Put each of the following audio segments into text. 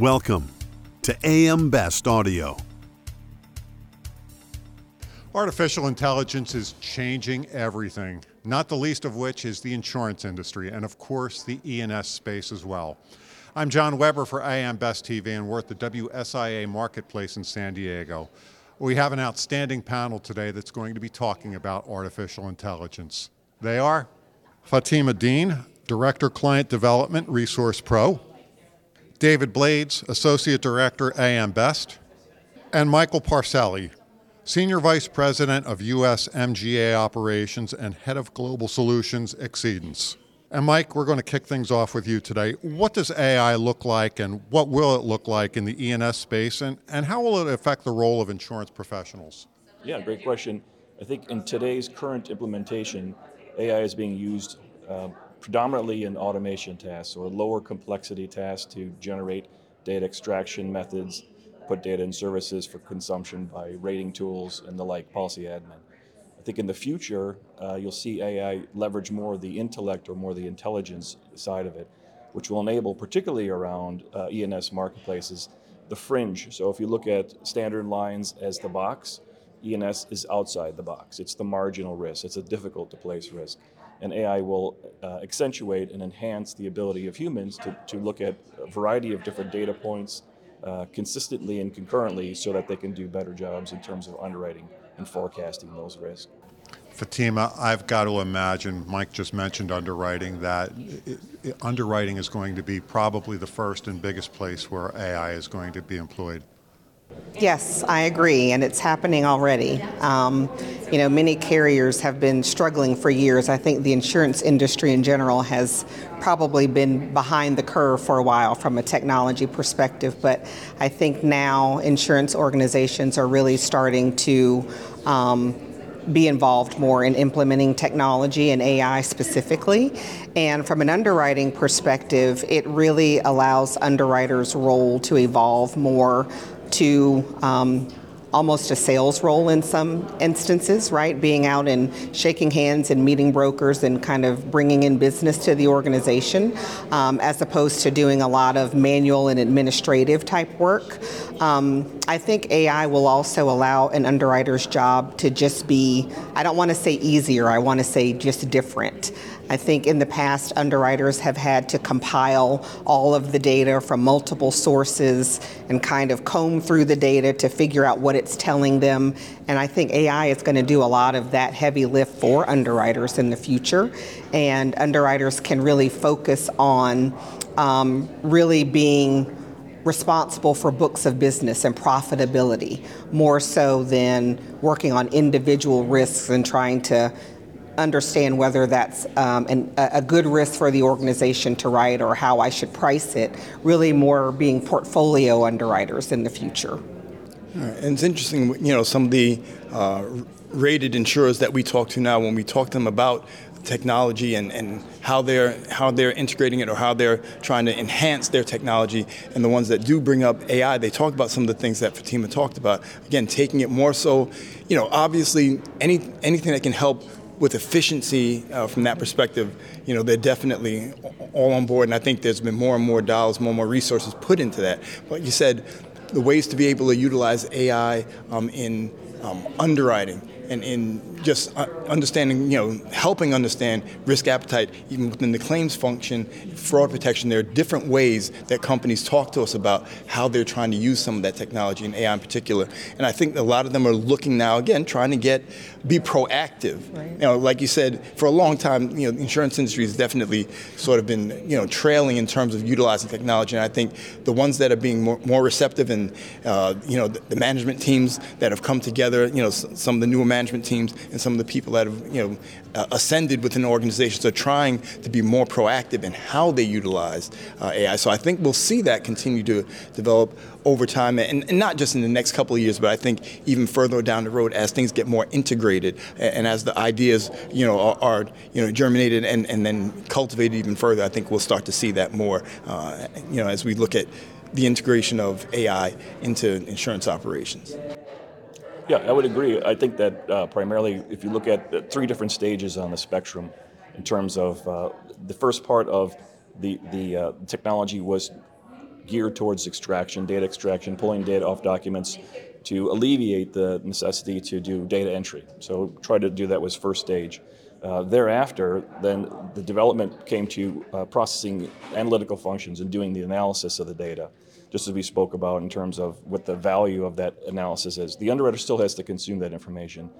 Welcome to AM Best Audio. Artificial intelligence is changing everything, not the least of which is the insurance industry and, of course, the E&S space as well. I'm John Weber for AM Best TV, and we're at the WSIA Marketplace in San Diego. We have an outstanding panel today that's going to be talking about artificial intelligence. They are Fatima Dean, Director Client Development, Resource Pro, David Blades, Associate Director, AM Best, and Michael Parcelli, Senior Vice President of U.S. MGA Operations and Head of Global Solutions, Xceedance. And Mike, we're going to kick things off with you today. What does AI look like and what will it look like in the E&S space and, and how will it affect the role of insurance professionals? Yeah, great question. I think in today's current implementation, AI is being used uh, predominantly in automation tasks or lower complexity tasks to generate data extraction methods put data in services for consumption by rating tools and the like, policy admin. I think in the future, uh, you'll see AI leverage more the intellect or more the intelligence side of it, which will enable, particularly around uh, E&S marketplaces, the fringe. So if you look at standard lines as the box, E&S is outside the box. It's the marginal risk. It's a difficult to place risk. And AI will uh, accentuate and enhance the ability of humans to, to look at a variety of different data points, uh, consistently and concurrently so that they can do better jobs in terms of underwriting and forecasting those risks. Fatima, I've got to imagine, Mike just mentioned underwriting, that it, it, underwriting is going to be probably the first and biggest place where AI is going to be employed. Yes, I agree, and it's happening already. Um, you know, many carriers have been struggling for years. I think the insurance industry in general has probably been behind the curve for a while from a technology perspective, but I think now insurance organizations are really starting to. Um, be involved more in implementing technology and AI specifically. And from an underwriting perspective, it really allows underwriters' role to evolve more to um, almost a sales role in some instances, right? Being out and shaking hands and meeting brokers and kind of bringing in business to the organization, um, as opposed to doing a lot of manual and administrative type work. Um, I think AI will also allow an underwriter's job to just be, I don't want to say easier, I want to say just different. I think in the past, underwriters have had to compile all of the data from multiple sources and kind of comb through the data to figure out what it's telling them. And I think AI is going to do a lot of that heavy lift for underwriters in the future. And underwriters can really focus on um, really being responsible for books of business and profitability more so than working on individual risks and trying to understand whether that's um, an, a good risk for the organization to write or how I should price it, really more being portfolio underwriters in the future. And it's interesting, you know, some of the uh, rated insurers that we talk to now, when we talk to them about technology and, and how they're how they're integrating it or how they're trying to enhance their technology and the ones that do bring up AI they talk about some of the things that Fatima talked about again taking it more so you know obviously any anything that can help with efficiency uh, from that perspective, you know, they're definitely all on board. And I think there's been more and more dollars, more and more resources put into that. But you said the ways to be able to utilize AI um, in um, underwriting and in just uh, understanding, you know, helping understand risk appetite even within the claims function, fraud protection. There are different ways that companies talk to us about how they're trying to use some of that technology and AI in particular. And I think a lot of them are looking now again, trying to get be proactive. Right. You know, like you said, for a long time, you know, the insurance industry has definitely sort of been, you know, trailing in terms of utilizing technology. And I think the ones that are being more, more receptive and, uh, you know, the, the, management teams that have come together, you know, some of the newer management teams and some of the people that have, you know, uh, ascended within organizations are trying to be more proactive in how they utilize uh, AI. So I think we'll see that continue to develop over time, and, and, not just in the next couple of years, but I think even further down the road as things get more integrated and, and as the ideas, you know, are, are, you know germinated and, and then cultivated even further. I think we'll start to see that more, uh, you know, as we look at the integration of AI into insurance operations. Yeah, I would agree. I think that uh, primarily, if you look at three different stages on the spectrum, in terms of uh, the first part of the the uh, technology was geared towards extraction, data extraction, pulling data off documents to alleviate the necessity to do data entry. So try to do that was first stage. Uh, thereafter, then the development came to uh, processing analytical functions and doing the analysis of the data, just as we spoke about in terms of what the value of that analysis is. The underwriter still has to consume that information.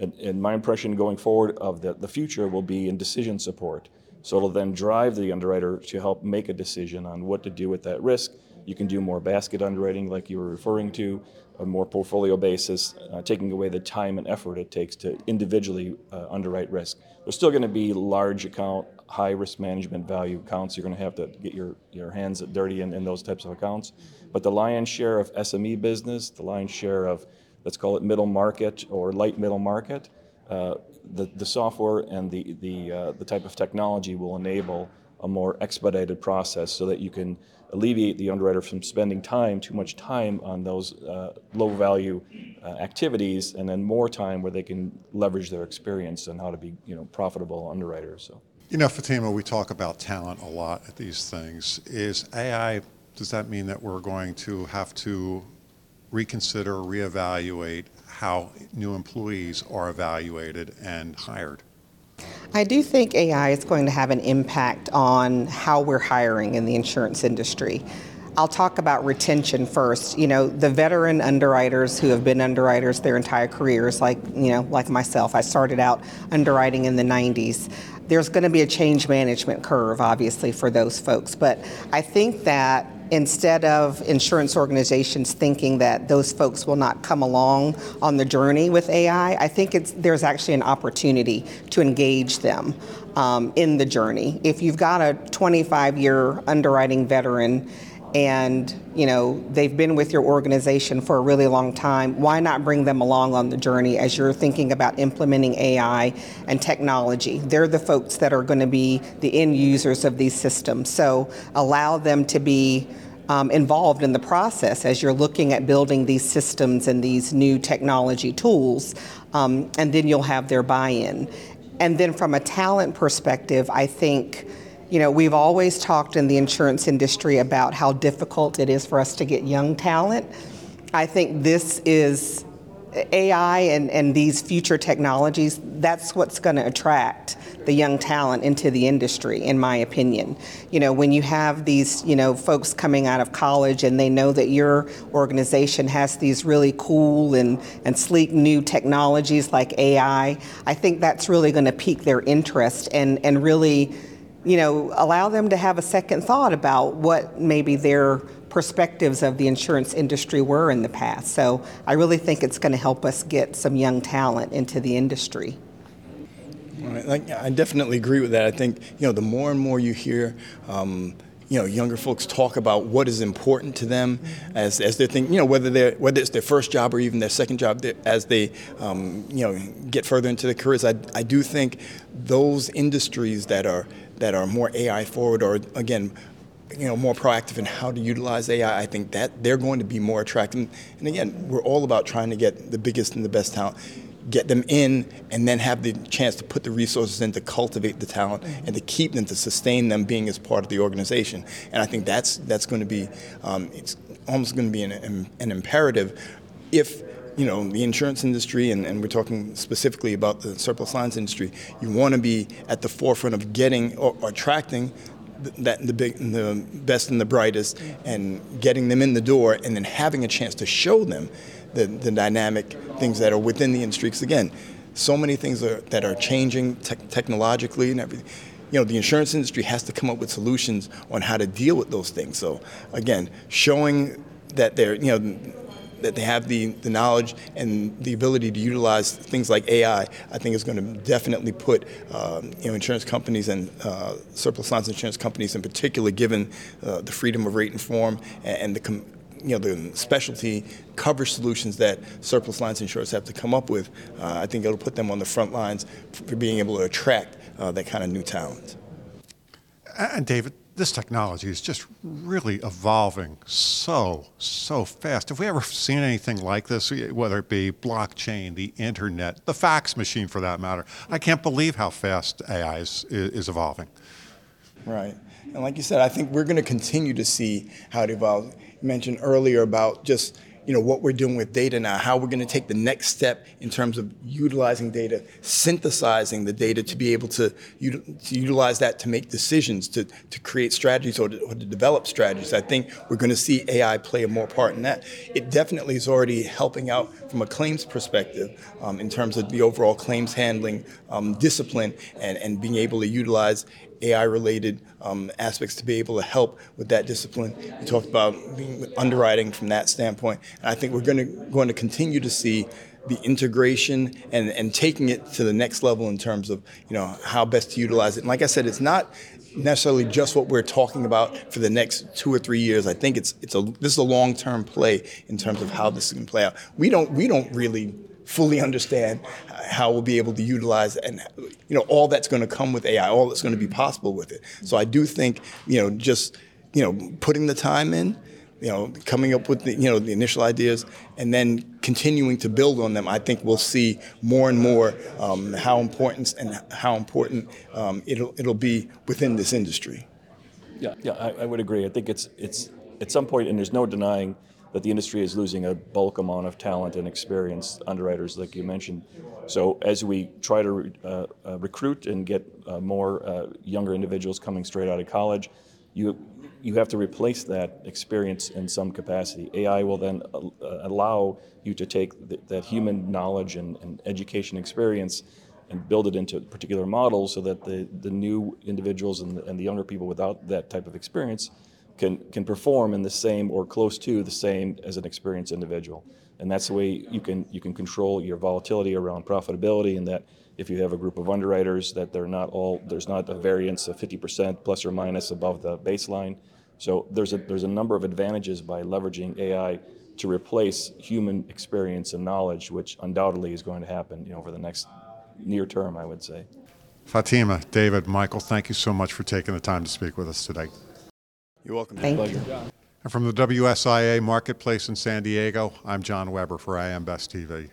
And, and my impression going forward of the, the future will be in decision support. So it'll then drive the underwriter to help make a decision on what to do with that risk. You can do more basket underwriting, like you were referring to, a more portfolio basis, uh, taking away the time and effort it takes to individually uh, underwrite risk. There's still going to be large account, high risk management value accounts. You're going to have to get your, your hands dirty in, in those types of accounts. But the lion's share of SME business, the lion's share of, let's call it middle market or light middle market, uh, the, the software and the, the, uh, the type of technology will enable a more expedited process so that you can alleviate the underwriter from spending time, too much time on those uh, low value uh, activities and then more time where they can leverage their experience and how to be you know, profitable underwriters. So. You know, Fatima, we talk about talent a lot at these things. Is AI, does that mean that we're going to have to reconsider, reevaluate how new employees are evaluated and hired? I do think AI is going to have an impact on how we're hiring in the insurance industry. I'll talk about retention first. You know, the veteran underwriters who have been underwriters their entire careers, like, you know, like myself, I started out underwriting in the 90s. There's going to be a change management curve, obviously, for those folks. But I think that instead of insurance organizations thinking that those folks will not come along on the journey with AI, I think it's, there's actually an opportunity to engage them um, in the journey. If you've got a 25 year underwriting veteran and you know they've been with your organization for a really long time. Why not bring them along on the journey as you're thinking about implementing ai and technology? They're the folks that are going to be the end users of these systems. So allow them to be um, involved in the process as you're looking at building these systems and these new technology tools um, and then you'll have their buy-in. And then from a talent perspective i think you know, we've always talked in the insurance industry about how difficult it is for us to get young talent. I think this is AI and, and these future technologies, that's what's going to attract the young talent into the industry, in my opinion. You know, when you have these, you know, folks coming out of college and they know that your organization has these really cool and, and sleek new technologies like AI, I think that's really going to pique their interest and, and really you know, allow them to have a second thought about what maybe their perspectives of the insurance industry were in the past. So I really think it's going to help us get some young talent into the industry. I definitely agree with that. I think you know the more and more you hear. Um, you know, younger folks talk about what is important to them as, as they're thinking, you know, whether they're whether it's their first job or even their second job, as they, um, you know, get further into their careers. I, I do think those industries that are that are more AI forward or again you know more proactive in how to utilize AI, I think that they're going to be more attractive. And again, we're all about trying to get the biggest and the best talent, get them in, and then have the chance to put the resources in to cultivate the talent and to keep them to sustain them being as part of the organization. And I think that's that's going to be um, it's almost going to be an, an imperative if you know, the insurance industry, and, and we're talking specifically about the surplus lines industry, you want to be at the forefront of getting or, or attracting that the big, the best and the brightest, and getting them in the door, and then having a chance to show them the, the dynamic things that are within the industry. Because again, so many things are, that are changing te- technologically and everything. You know, the insurance industry has to come up with solutions on how to deal with those things. So again, showing that they're, you know, that they have the, the knowledge and the ability to utilize things like AI, I think is going to definitely put um, you know insurance companies and uh, surplus lines insurance companies in particular, given uh, the freedom of rate and form and, and the com- you know the specialty coverage solutions that surplus lines insurers have to come up with, uh, I think it'll put them on the front lines for being able to attract uh, that kind of new talent. And David, this technology is just really evolving so, so fast. Have we ever seen anything like this, whether it be blockchain, the internet, the fax machine for that matter? I can't believe how fast AI is, is evolving. Right. And like you said, I think we're going to continue to see how it evolves. You mentioned earlier about just you know what we're doing with data now, how we're going to take the next step in terms of utilizing data, synthesizing the data to be able to, to utilize that to make decisions, to, to create strategies or to, or to develop strategies. I think we're going to see AI play a more part in that. It definitely is already helping out from a claims perspective um, in terms of the overall claims handling um, discipline and, and being able to utilize AI related um, aspects to be able to help with that discipline. We talked about underwriting from that standpoint. And I think we're going to, going to continue to see the integration and, and taking it to the next level in terms of you know how best to utilize it. And like I said, it's not necessarily just what we're talking about for the next two or three years. I think it's it's a this is a long term play in terms of how this can play out. We don't we don't really fully understand how we'll be able to utilize and you know all that's going to come with AI, all that's going to be possible with it. So I do think you know just you know putting the time in, you know coming up with the you know the initial ideas and then continuing to build on them. I think we'll see more and more um, how important and how important um, it'll it'll be within this industry. Yeah, yeah, I, I would agree. I think it's it's at some point, and there's no denying that the industry is losing a bulk amount of talent and experienced underwriters, like you mentioned. So as we try to uh, uh, recruit and get uh, more uh, younger individuals coming straight out of college, you you have to replace that experience in some capacity. AI will then uh, allow you to take th- that human knowledge and, and education experience and build it into particular models so that the, the new individuals and the, and the younger people without that type of experience can, can perform in the same or close to the same as an experienced individual. And that's the way you can, you can control your volatility around profitability and that if you have a group of underwriters that they're not all, there's not a variance of 50% plus or minus above the baseline. So there's a, there's a number of advantages by leveraging AI to replace human experience and knowledge, which undoubtedly is going to happen you know, over the next near term, I would say. Fatima, David, Michael, thank you so much for taking the time to speak with us today. You're welcome. Thank you. And from the WSIA Marketplace in San Diego, I'm John Weber for AM Best TV.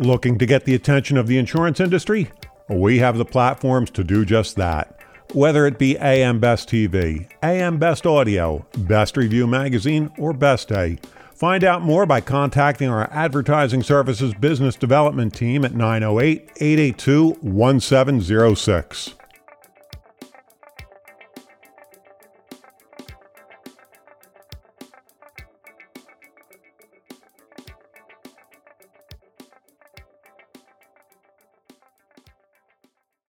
Looking to get the attention of the insurance industry? We have the platforms to do just that. Whether it be AM Best TV, AM Best Audio, Best Review Magazine, or Best Day, Find out more by contacting our Advertising Services Business Development Team at 908 882 1706.